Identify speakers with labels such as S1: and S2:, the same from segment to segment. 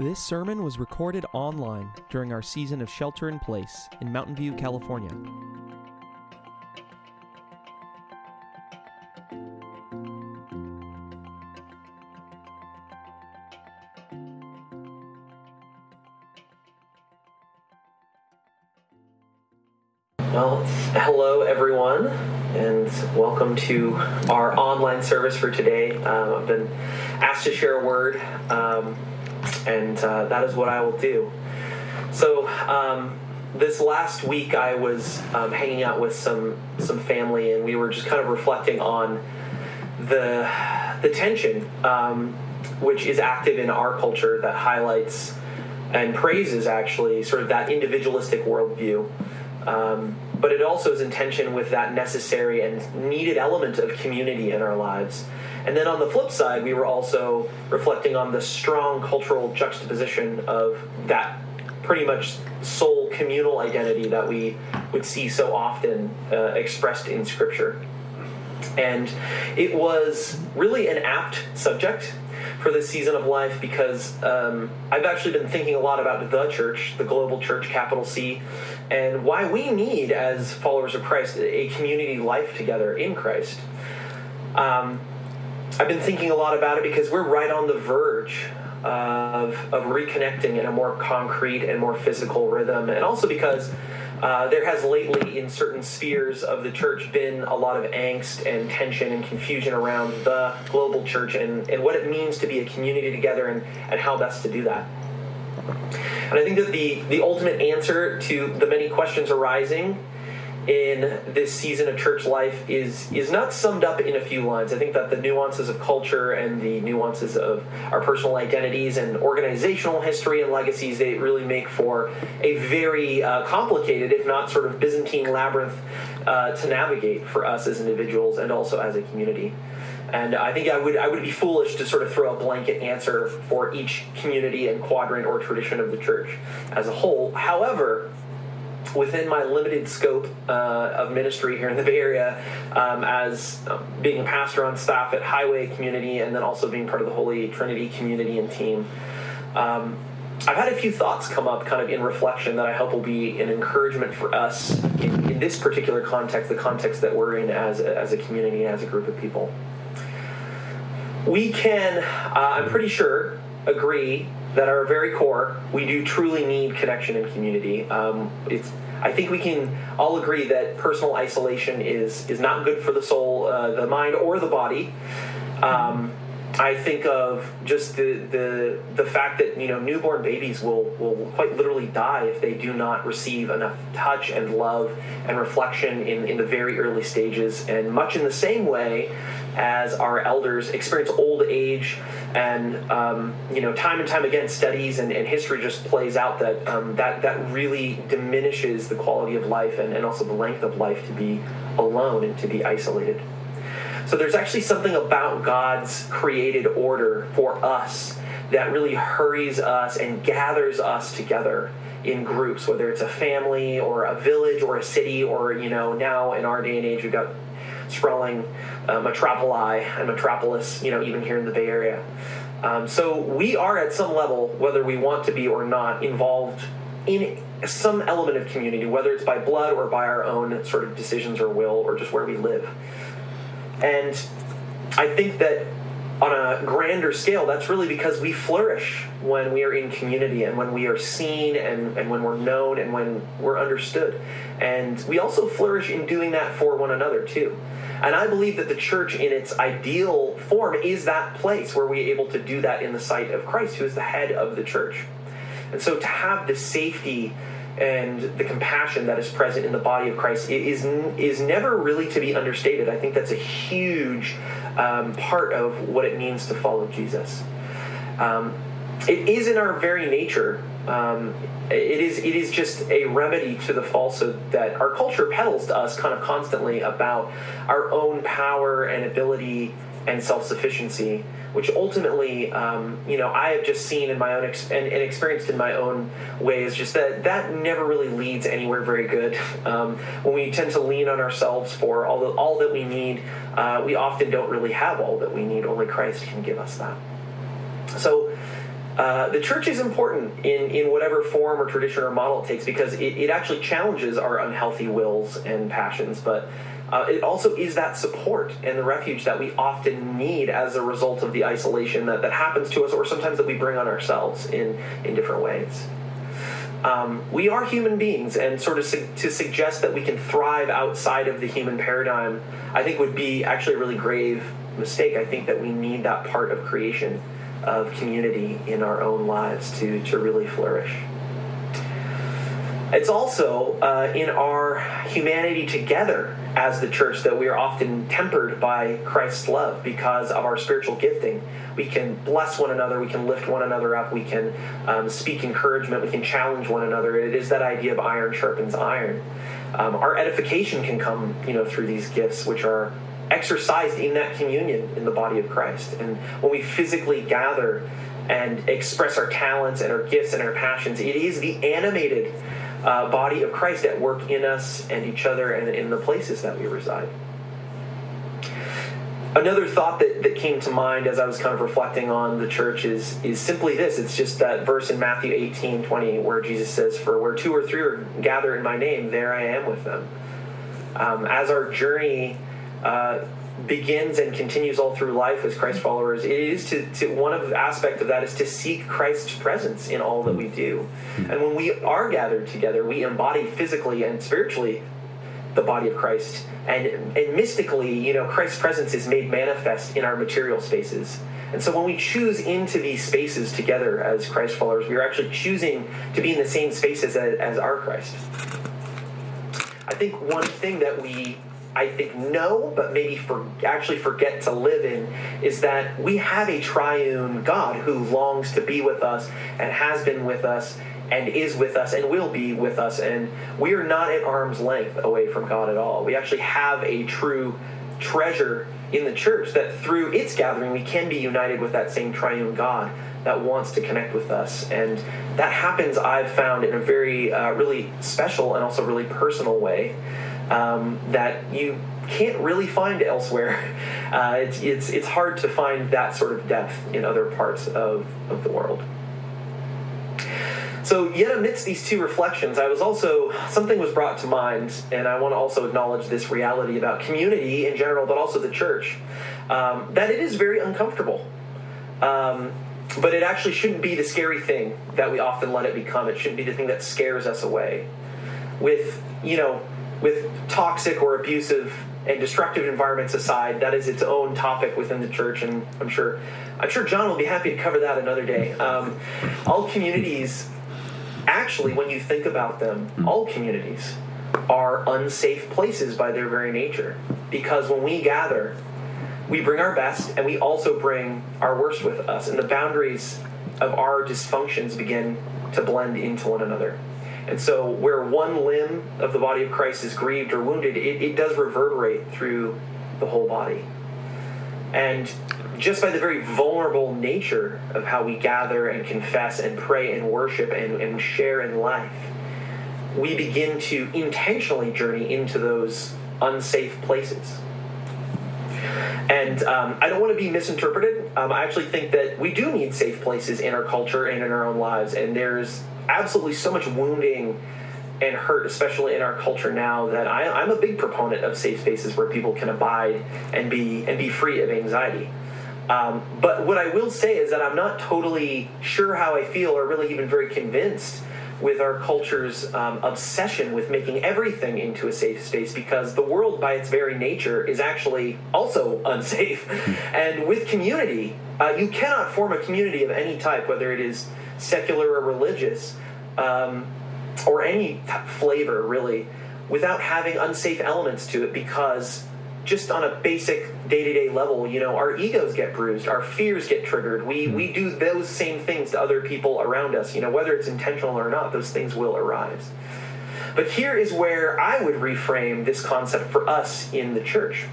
S1: This sermon was recorded online during our season of Shelter in Place in Mountain View, California.
S2: Well, hello everyone, welcome to our online service for today. Um, I've been asked to share a word, um, and uh, that is what I will do. So, um, this last week I was um, hanging out with some some family, and we were just kind of reflecting on the the tension um, which is active in our culture that highlights and praises actually sort of that individualistic worldview. Um, but it also is in tension with that necessary and needed element of community in our lives. And then on the flip side, we were also reflecting on the strong cultural juxtaposition of that pretty much sole communal identity that we would see so often uh, expressed in Scripture. And it was really an apt subject for this season of life because um, I've actually been thinking a lot about the church, the global church, capital C, and why we need, as followers of Christ, a community life together in Christ. Um, I've been thinking a lot about it because we're right on the verge of, of reconnecting in a more concrete and more physical rhythm, and also because uh, there has lately, in certain spheres of the church, been a lot of angst and tension and confusion around the global church and, and what it means to be a community together and, and how best to do that. And I think that the, the ultimate answer to the many questions arising in this season of church life is is not summed up in a few lines. I think that the nuances of culture and the nuances of our personal identities and organizational history and legacies they really make for a very uh, complicated, if not sort of Byzantine labyrinth uh, to navigate for us as individuals and also as a community. And I think I would I would be foolish to sort of throw a blanket answer for each community and quadrant or tradition of the church as a whole. However, within my limited scope uh, of ministry here in the Bay Area, um, as um, being a pastor on staff at Highway Community and then also being part of the Holy Trinity community and team, um, I've had a few thoughts come up kind of in reflection that I hope will be an encouragement for us in, in this particular context, the context that we're in as a, as a community, and as a group of people. We can, uh, I'm pretty sure, agree that our very core, we do truly need connection and community. Um, it's I think we can all agree that personal isolation is is not good for the soul, uh, the mind, or the body. Um, I think of just the, the the fact that you know newborn babies will will quite literally die if they do not receive enough touch and love and reflection in, in the very early stages. And much in the same way as our elders experience old age, and um, you know time and time again studies and, and history just plays out that um, that that really diminishes the quality of life and, and also the length of life to be alone and to be isolated. So there's actually something about God's created order for us that really hurries us and gathers us together in groups, whether it's a family or a village or a city, or you know now in our day and age we've got sprawling uh, metropoli and metropolis, you know even here in the Bay Area. Um, so we are at some level, whether we want to be or not, involved in some element of community, whether it's by blood or by our own sort of decisions or will or just where we live. And I think that on a grander scale, that's really because we flourish when we are in community and when we are seen and, and when we're known and when we're understood. And we also flourish in doing that for one another, too. And I believe that the church, in its ideal form, is that place where we're able to do that in the sight of Christ, who is the head of the church. And so to have the safety and the compassion that is present in the body of Christ is is never really to be understated. I think that's a huge um, part of what it means to follow Jesus. Um, it is in our very nature. Um, it is it is just a remedy to the falsehood that our culture peddles to us kind of constantly about our own power and ability and self sufficiency, which ultimately, um, you know, I have just seen in my own ex- and, and, experienced in my own ways, just that that never really leads anywhere very good. Um, when we tend to lean on ourselves for all the, all that we need, uh, we often don't really have all that we need. Only Christ can give us that. So. Uh, the church is important in, in whatever form or tradition or model it takes because it, it actually challenges our unhealthy wills and passions, but uh, it also is that support and the refuge that we often need as a result of the isolation that, that happens to us or sometimes that we bring on ourselves in, in different ways. Um, we are human beings, and sort of su- to suggest that we can thrive outside of the human paradigm, I think would be actually a really grave mistake. I think that we need that part of creation, of community in our own lives to, to really flourish. It's also uh, in our humanity together as the church that we are often tempered by Christ's love because of our spiritual gifting. We can bless one another, we can lift one another up, we can um, speak encouragement, we can challenge one another. It is that idea of iron sharpens iron. Um, our edification can come, you know, through these gifts, which are exercised in that communion in the body of Christ. And when we physically gather and express our talents and our gifts and our passions, it is the animated uh, body of Christ at work in us and each other and in the places that we reside. Another thought that, that came to mind as I was kind of reflecting on the church is, is simply this. It's just that verse in Matthew 18, 20, where Jesus says, For where two or three are gathered in my name, there I am with them. Um, as our journey uh, begins and continues all through life as Christ followers, it is to, to one of the aspect of that is to seek Christ's presence in all that we do. And when we are gathered together, we embody physically and spiritually the body of Christ. And, and mystically, you know, Christ's presence is made manifest in our material spaces. And so when we choose into these spaces together as Christ followers, we are actually choosing to be in the same spaces as, as our Christ. I think one thing that we I think know, but maybe for actually forget to live in, is that we have a triune God who longs to be with us and has been with us and is with us and will be with us. And we are not at arm's length away from God at all. We actually have a true treasure in the church that through its gathering we can be united with that same triune God that wants to connect with us. And that happens, I've found, in a very, uh, really special and also really personal way um, that you can't really find elsewhere. Uh, it's, it's, it's hard to find that sort of depth in other parts of, of the world. So, yet amidst these two reflections, I was also, something was brought to mind, and I want to also acknowledge this reality about community in general, but also the church, um, that it is very uncomfortable. Um, but it actually shouldn't be the scary thing that we often let it become. It shouldn't be the thing that scares us away. With, you know, with toxic or abusive and destructive environments aside, that is its own topic within the church, and I'm sure I'm sure John will be happy to cover that another day. Um, all communities, actually, when you think about them, all communities are unsafe places by their very nature, because when we gather, we bring our best, and we also bring our worst with us, and the boundaries of our dysfunctions begin to blend into one another. And so, where one limb of the body of Christ is grieved or wounded, it, it does reverberate through the whole body. And just by the very vulnerable nature of how we gather and confess and pray and worship and, and share in life, we begin to intentionally journey into those unsafe places. And um, I don't want to be misinterpreted. Um, I actually think that we do need safe places in our culture and in our own lives. And there's absolutely so much wounding and hurt, especially in our culture now, that I, am a big proponent of safe spaces where people can abide and be and be free of anxiety. Um, but what I will say is that I'm not totally sure how I feel, or really even very convinced with our culture's um, obsession with making everything into a safe space because the world by its very nature is actually also unsafe and with community uh, you cannot form a community of any type whether it is secular or religious, um, or any flavor really, without having unsafe elements to it because just on a basic day-to-day level you know our egos get bruised our fears get triggered. We mm. we do those same things to other people around us you know whether it's intentional or not those things will arise. But here is where i would reframe this concept for us in the church.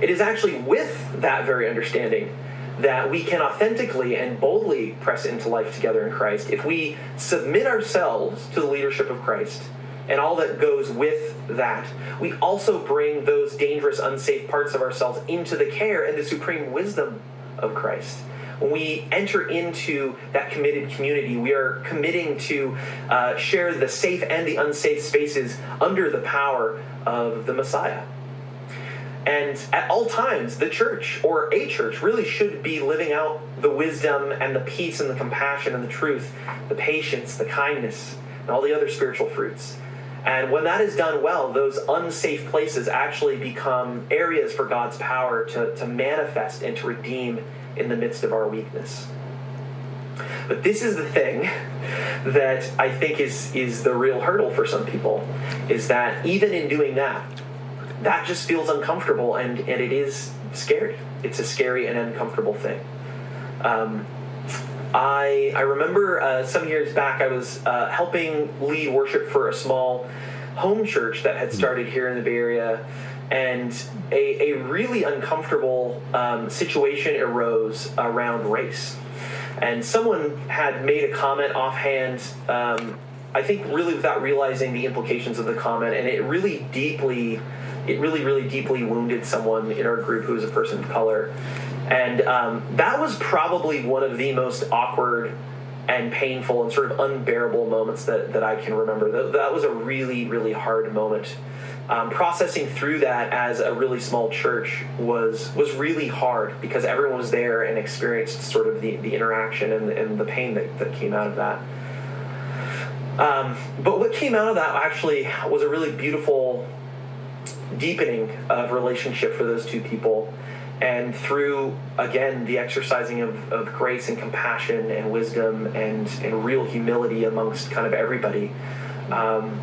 S2: It is actually with that very understanding that we can authentically and boldly press into life together in Christ if we submit ourselves to the leadership of Christ and all that goes with that. We also bring those dangerous, unsafe parts of ourselves into the care and the supreme wisdom of Christ. When we enter into that committed community, we are committing to uh, share the safe and the unsafe spaces under the power of the Messiah. And at all times, the church or a church really should be living out the wisdom and the peace and the compassion and the truth, the patience, the kindness, and all the other spiritual fruits. And when that is done well, those unsafe places actually become areas for God's power to, to manifest and to redeem in the midst of our weakness. But this is the thing that I think is, is the real hurdle for some people is that even in doing that, that just feels uncomfortable and, and it is scary. It's a scary and uncomfortable thing. Um, I, I remember uh, some years back I was uh, helping lead worship for a small home church that had started here in the Bay Area, and a, a really uncomfortable um, situation arose around race. And someone had made a comment offhand, um, I think really without realizing the implications of the comment, and it really deeply it really, really deeply wounded someone in our group who was a person of color. And um, that was probably one of the most awkward and painful and sort of unbearable moments that, that I can remember. That, that was a really, really hard moment. Um, processing through that as a really small church was was really hard because everyone was there and experienced sort of the, the interaction and, and the pain that, that came out of that. Um, but what came out of that actually was a really beautiful deepening of relationship for those two people. And through again the exercising of, of grace and compassion and wisdom and, and real humility amongst kind of everybody um,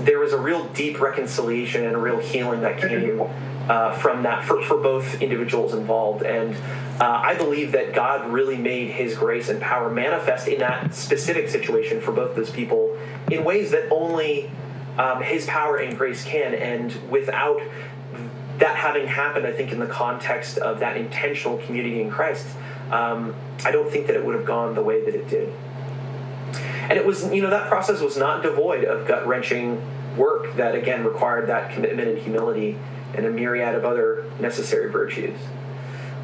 S2: there was a real deep reconciliation and a real healing that came uh, from that for, for both individuals involved. And uh, i believe that god really made his grace and power manifest in that specific situation for both those people in ways that only um, his power and grace can. And without that having happened, I think in the context of that intentional community in Christ, um, I don't think that it would have gone the way that it did. And it was, you know, that process was not devoid of gut wrenching work that again required that commitment and humility and a myriad of other necessary virtues.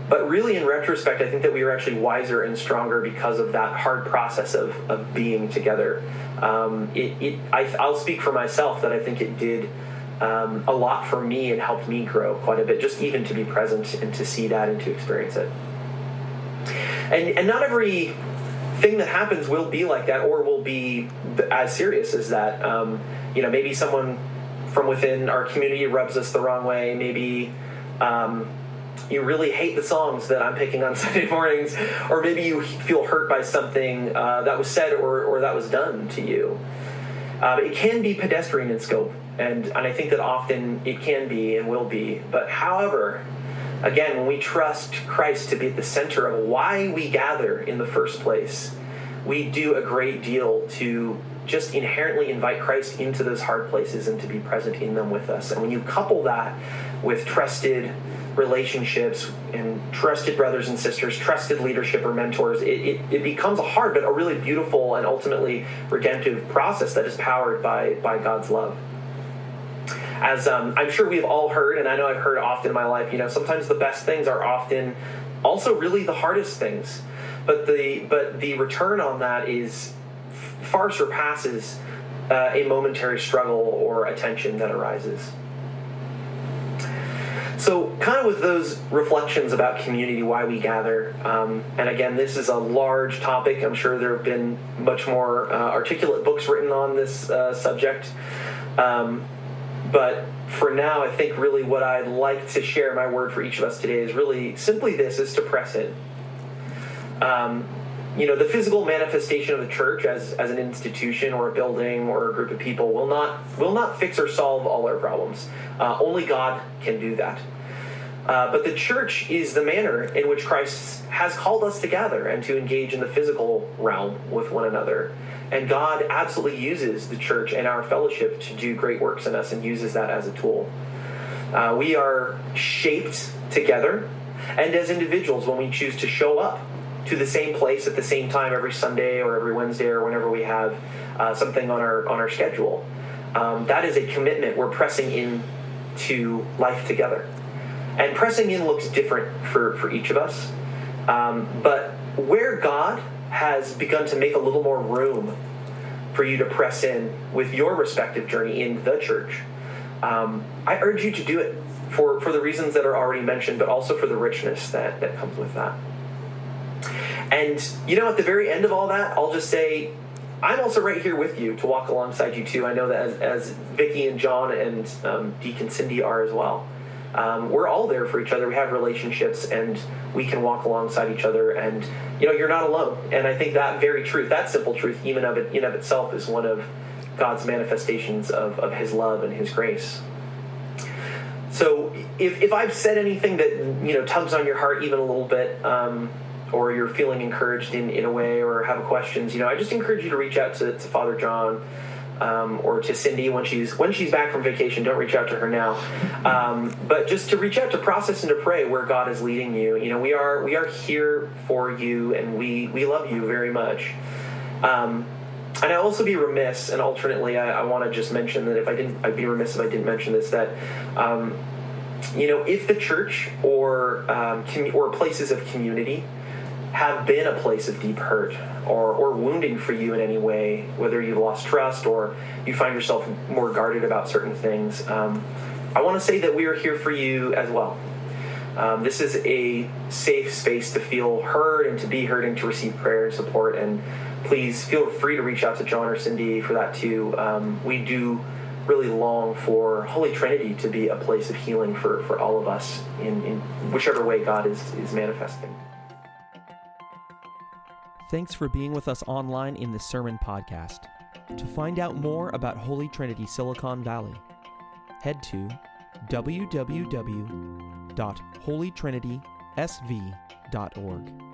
S2: But really, in retrospect, I think that we were actually wiser and stronger because of that hard process of, of being together. Um, it, it, I, will speak for myself that I think it did um, a lot for me and helped me grow quite a bit, just even to be present and to see that and to experience it. And, and not every thing that happens will be like that or will be as serious as that. Um, you know, maybe someone from within our community rubs us the wrong way. Maybe um, you really hate the songs that I'm picking on Sunday mornings, or maybe you feel hurt by something uh, that was said or, or that was done to you. Uh, it can be pedestrian in scope, and, and I think that often it can be and will be. But however, again, when we trust Christ to be at the center of why we gather in the first place, we do a great deal to just inherently invite Christ into those hard places and to be present in them with us. And when you couple that with trusted, relationships and trusted brothers and sisters, trusted leadership or mentors, it, it, it, becomes a hard but a really beautiful and ultimately redemptive process that is powered by, by God's love. As um, I'm sure we've all heard, and I know I've heard often in my life, you know, sometimes the best things are often also really the hardest things. But the but the return on that is far surpasses uh, a momentary struggle or attention that arises. So, kind of with those reflections about community, why we gather, um, and again, this is a large topic. I'm sure there have been much more uh, articulate books written on this uh, subject. Um, but for now, I think really what I'd like to share my word for each of us today is really simply this: is to press it. Um, you know, the physical manifestation of the church as, as an institution or a building or a group of people will not will not fix or solve all our problems. Uh, only God can do that. Uh, but the church is the manner in which Christ has called us to gather and to engage in the physical realm with one another. And God absolutely uses the church and our fellowship to do great works in us and uses that as a tool. Uh, we are shaped together, and as individuals, when we choose to show up to the same place at the same time every Sunday or every Wednesday or whenever we have uh, something on our on our schedule, um, that is a commitment. We're pressing in to life together, and pressing in looks different for for each of us. Um, but where God has begun to make a little more room for you to press in with your respective journey in the church, um, I urge you to do it for, for the reasons that are already mentioned, but also for the richness that, that comes with that. And, you know, at the very end of all that, I'll just say, I'm also right here with you to walk alongside you too. I know that as, as Vicki and John and um, Deacon Cindy are as well. Um, we're all there for each other. We have relationships, and we can walk alongside each other. And you know, you're not alone. And I think that very truth, that simple truth, even of it, in of itself, is one of God's manifestations of, of His love and His grace. So, if, if I've said anything that you know tugs on your heart even a little bit, um, or you're feeling encouraged in, in a way, or have questions, you know, I just encourage you to reach out to, to Father John um, or to Cindy when she's when she's back from vacation. Don't reach out to her now, um, but just to reach out to process and to pray where God is leading you. You know, we are we are here for you, and we we love you very much. Um, and I also be remiss, and alternately, I, I want to just mention that if I didn't, I'd be remiss if I didn't mention this that. Um, you know, if the church or um, or places of community have been a place of deep hurt or, or wounding for you in any way, whether you've lost trust or you find yourself more guarded about certain things, um, I want to say that we are here for you as well. Um, this is a safe space to feel heard and to be heard and to receive prayer and support. And please feel free to reach out to John or Cindy for that too. Um, we do really long for Holy Trinity to be a place of healing for, for all of us in, in whichever way God is, is manifesting.
S1: Thanks for being with us online in the Sermon Podcast. To find out more about Holy Trinity Silicon Valley, head to www.holytrinitysv.org.